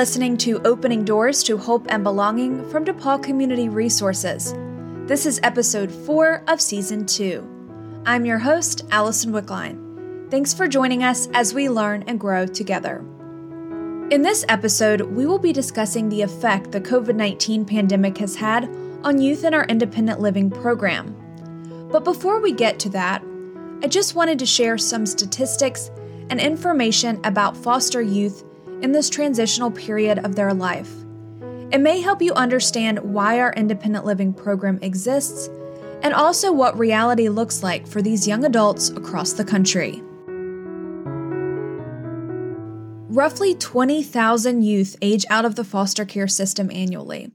listening to Opening Doors to Hope and Belonging from DePaul Community Resources. This is episode 4 of season 2. I'm your host, Allison Wickline. Thanks for joining us as we learn and grow together. In this episode, we will be discussing the effect the COVID 19 pandemic has had on youth in our independent living program. But before we get to that, I just wanted to share some statistics and information about foster youth in this transitional period of their life. It may help you understand why our independent living program exists and also what reality looks like for these young adults across the country. Roughly 20,000 youth age out of the foster care system annually.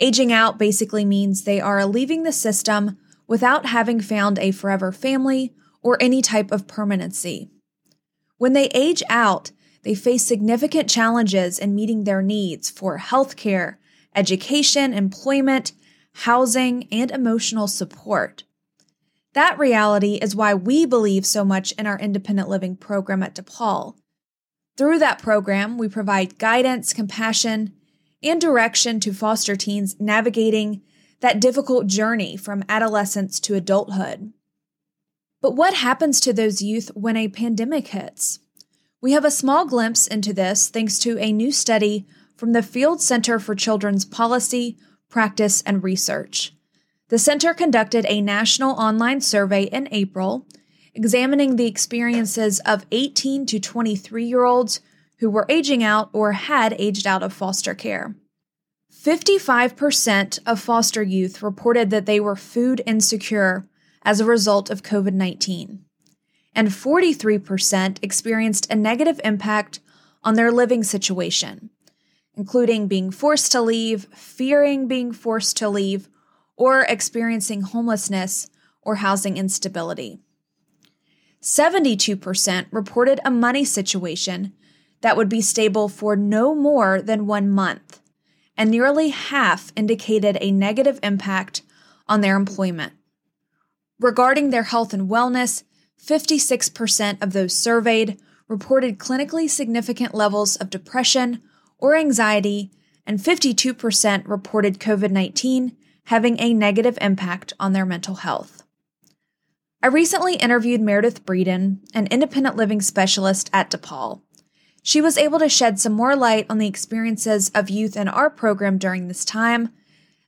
Aging out basically means they are leaving the system without having found a forever family or any type of permanency. When they age out, they face significant challenges in meeting their needs for healthcare, education, employment, housing, and emotional support. That reality is why we believe so much in our independent living program at DePaul. Through that program, we provide guidance, compassion, and direction to foster teens navigating that difficult journey from adolescence to adulthood. But what happens to those youth when a pandemic hits? We have a small glimpse into this thanks to a new study from the Field Center for Children's Policy, Practice, and Research. The center conducted a national online survey in April examining the experiences of 18 to 23 year olds who were aging out or had aged out of foster care. 55% of foster youth reported that they were food insecure as a result of COVID 19 and 43% experienced a negative impact on their living situation, including being forced to leave, fearing being forced to leave, or experiencing homelessness or housing instability. 72% reported a money situation that would be stable for no more than one month, and nearly half indicated a negative impact on their employment. Regarding their health and wellness, 56% of those surveyed reported clinically significant levels of depression or anxiety, and 52% reported COVID 19 having a negative impact on their mental health. I recently interviewed Meredith Breeden, an independent living specialist at DePaul. She was able to shed some more light on the experiences of youth in our program during this time,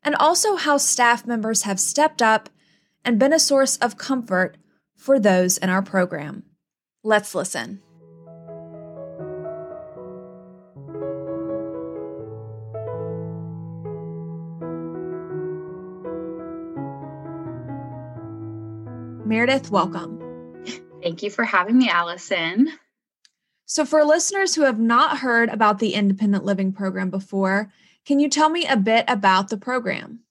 and also how staff members have stepped up and been a source of comfort for those in our program. Let's listen. Meredith, welcome. Thank you for having me, Allison. So, for listeners who have not heard about the independent living program before, can you tell me a bit about the program?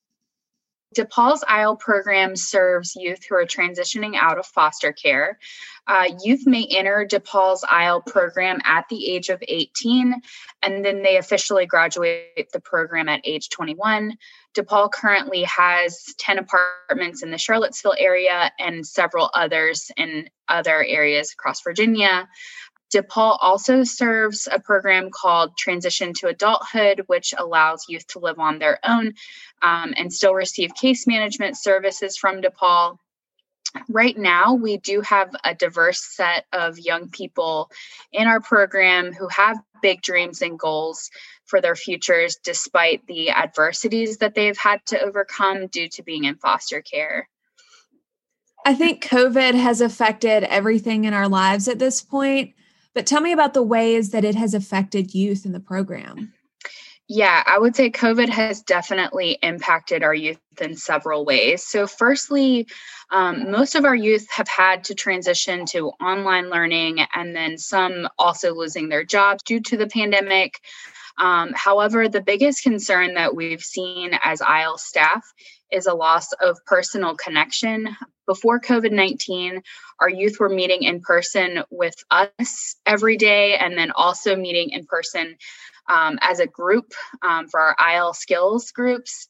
DePaul's IL program serves youth who are transitioning out of foster care. Uh, youth may enter DePaul's IL program at the age of 18, and then they officially graduate the program at age 21. DePaul currently has 10 apartments in the Charlottesville area and several others in other areas across Virginia. DePaul also serves a program called Transition to Adulthood, which allows youth to live on their own um, and still receive case management services from DePaul. Right now, we do have a diverse set of young people in our program who have big dreams and goals for their futures despite the adversities that they've had to overcome due to being in foster care. I think COVID has affected everything in our lives at this point. But tell me about the ways that it has affected youth in the program. Yeah, I would say COVID has definitely impacted our youth in several ways. So, firstly, um, most of our youth have had to transition to online learning, and then some also losing their jobs due to the pandemic. Um, however, the biggest concern that we've seen as IL staff is a loss of personal connection. Before COVID 19, our youth were meeting in person with us every day and then also meeting in person um, as a group um, for our IL skills groups.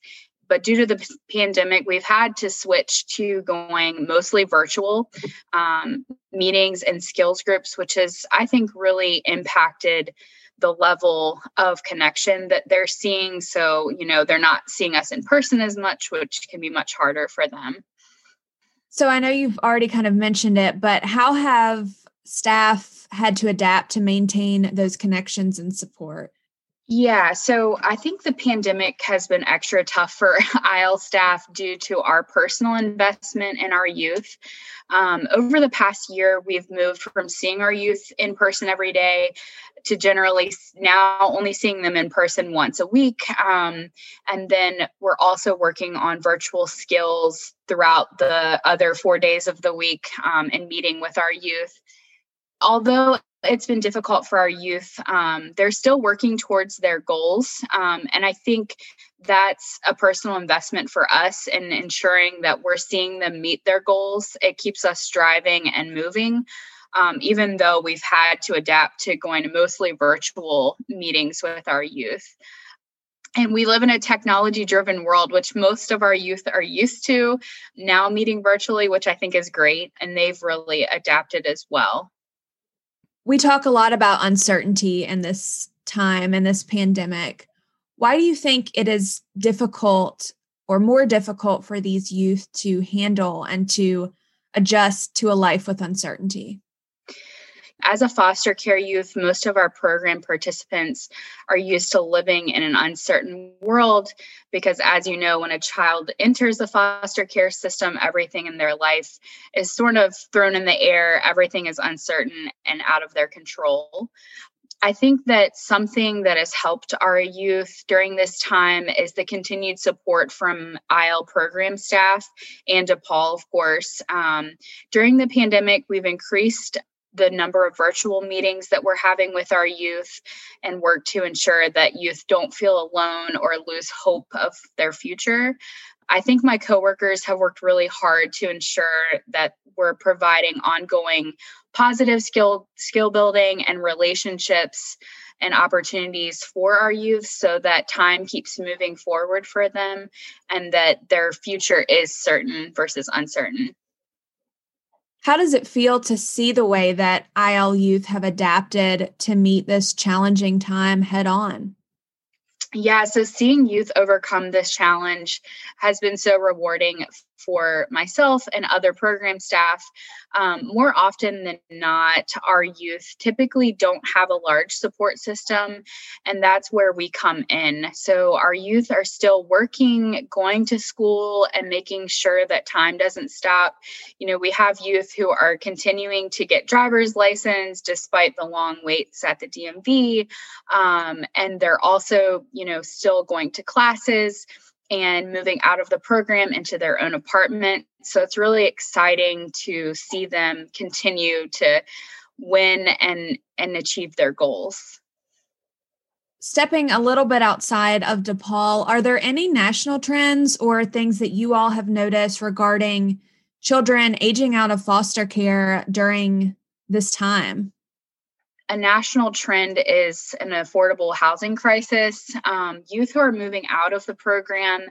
But due to the pandemic, we've had to switch to going mostly virtual um, meetings and skills groups, which has, I think, really impacted the level of connection that they're seeing. So, you know, they're not seeing us in person as much, which can be much harder for them. So, I know you've already kind of mentioned it, but how have staff had to adapt to maintain those connections and support? Yeah, so I think the pandemic has been extra tough for IL staff due to our personal investment in our youth. Um, over the past year, we've moved from seeing our youth in person every day to generally now only seeing them in person once a week. Um, and then we're also working on virtual skills throughout the other four days of the week um, and meeting with our youth although it's been difficult for our youth. Um, they're still working towards their goals. Um, and I think that's a personal investment for us in ensuring that we're seeing them meet their goals. It keeps us driving and moving. Um, even though we've had to adapt to going to mostly virtual meetings with our youth. And we live in a technology driven world, which most of our youth are used to now meeting virtually, which I think is great. And they've really adapted as well we talk a lot about uncertainty in this time and this pandemic. Why do you think it is difficult or more difficult for these youth to handle and to adjust to a life with uncertainty? As a foster care youth, most of our program participants are used to living in an uncertain world because, as you know, when a child enters the foster care system, everything in their life is sort of thrown in the air. Everything is uncertain and out of their control. I think that something that has helped our youth during this time is the continued support from IL program staff and DePaul, of course. Um, during the pandemic, we've increased the number of virtual meetings that we're having with our youth and work to ensure that youth don't feel alone or lose hope of their future. I think my coworkers have worked really hard to ensure that we're providing ongoing positive skill skill building and relationships and opportunities for our youth so that time keeps moving forward for them and that their future is certain versus uncertain. How does it feel to see the way that IL youth have adapted to meet this challenging time head on? Yeah, so seeing youth overcome this challenge has been so rewarding for myself and other program staff. Um, more often than not, our youth typically don't have a large support system, and that's where we come in. So, our youth are still working, going to school, and making sure that time doesn't stop. You know, we have youth who are continuing to get driver's license despite the long waits at the DMV, um, and they're also, you know, still going to classes and moving out of the program into their own apartment. So it's really exciting to see them continue to win and and achieve their goals. Stepping a little bit outside of DePaul, are there any national trends or things that you all have noticed regarding children aging out of foster care during this time? A national trend is an affordable housing crisis. Um, youth who are moving out of the program,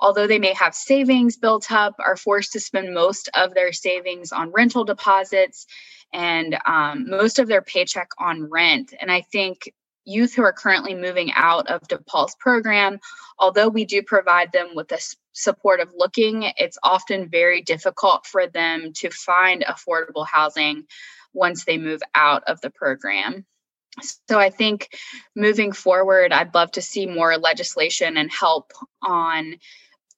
although they may have savings built up, are forced to spend most of their savings on rental deposits and um, most of their paycheck on rent. And I think youth who are currently moving out of DePaul's program, although we do provide them with the support of looking, it's often very difficult for them to find affordable housing once they move out of the program. So I think moving forward, I'd love to see more legislation and help on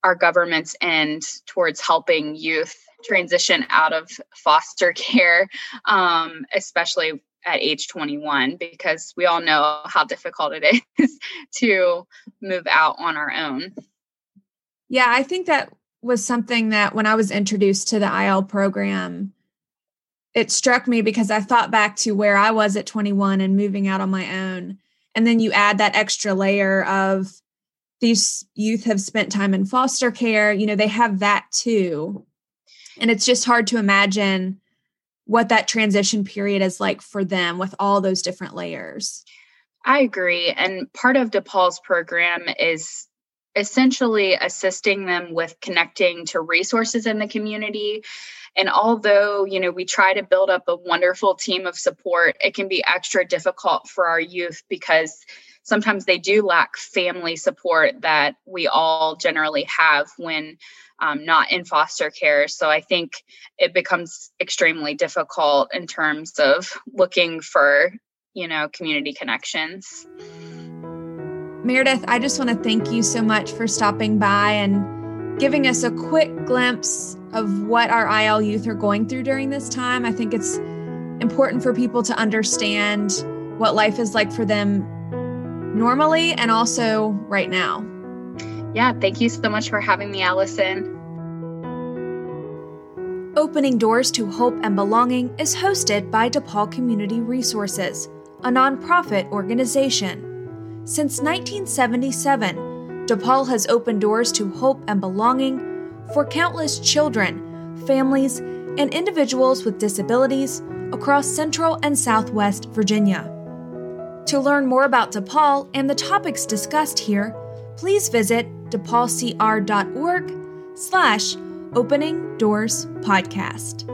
our government's end towards helping youth transition out of foster care, um, especially at age 21, because we all know how difficult it is to move out on our own. Yeah, I think that was something that when I was introduced to the IL program, it struck me because I thought back to where I was at 21 and moving out on my own. And then you add that extra layer of these youth have spent time in foster care, you know, they have that too. And it's just hard to imagine what that transition period is like for them with all those different layers. I agree. And part of DePaul's program is essentially assisting them with connecting to resources in the community. And although, you know, we try to build up a wonderful team of support, it can be extra difficult for our youth because sometimes they do lack family support that we all generally have when um, not in foster care. So I think it becomes extremely difficult in terms of looking for, you know, community connections. Meredith, I just want to thank you so much for stopping by and giving us a quick glimpse of what our IL youth are going through during this time. I think it's important for people to understand what life is like for them normally and also right now. Yeah, thank you so much for having me, Allison. Opening Doors to Hope and Belonging is hosted by DePaul Community Resources, a nonprofit organization. Since 1977, DePaul has opened doors to hope and belonging for countless children, families, and individuals with disabilities across Central and Southwest Virginia. To learn more about DePaul and the topics discussed here, please visit depaulcr.org slash opening doors podcast.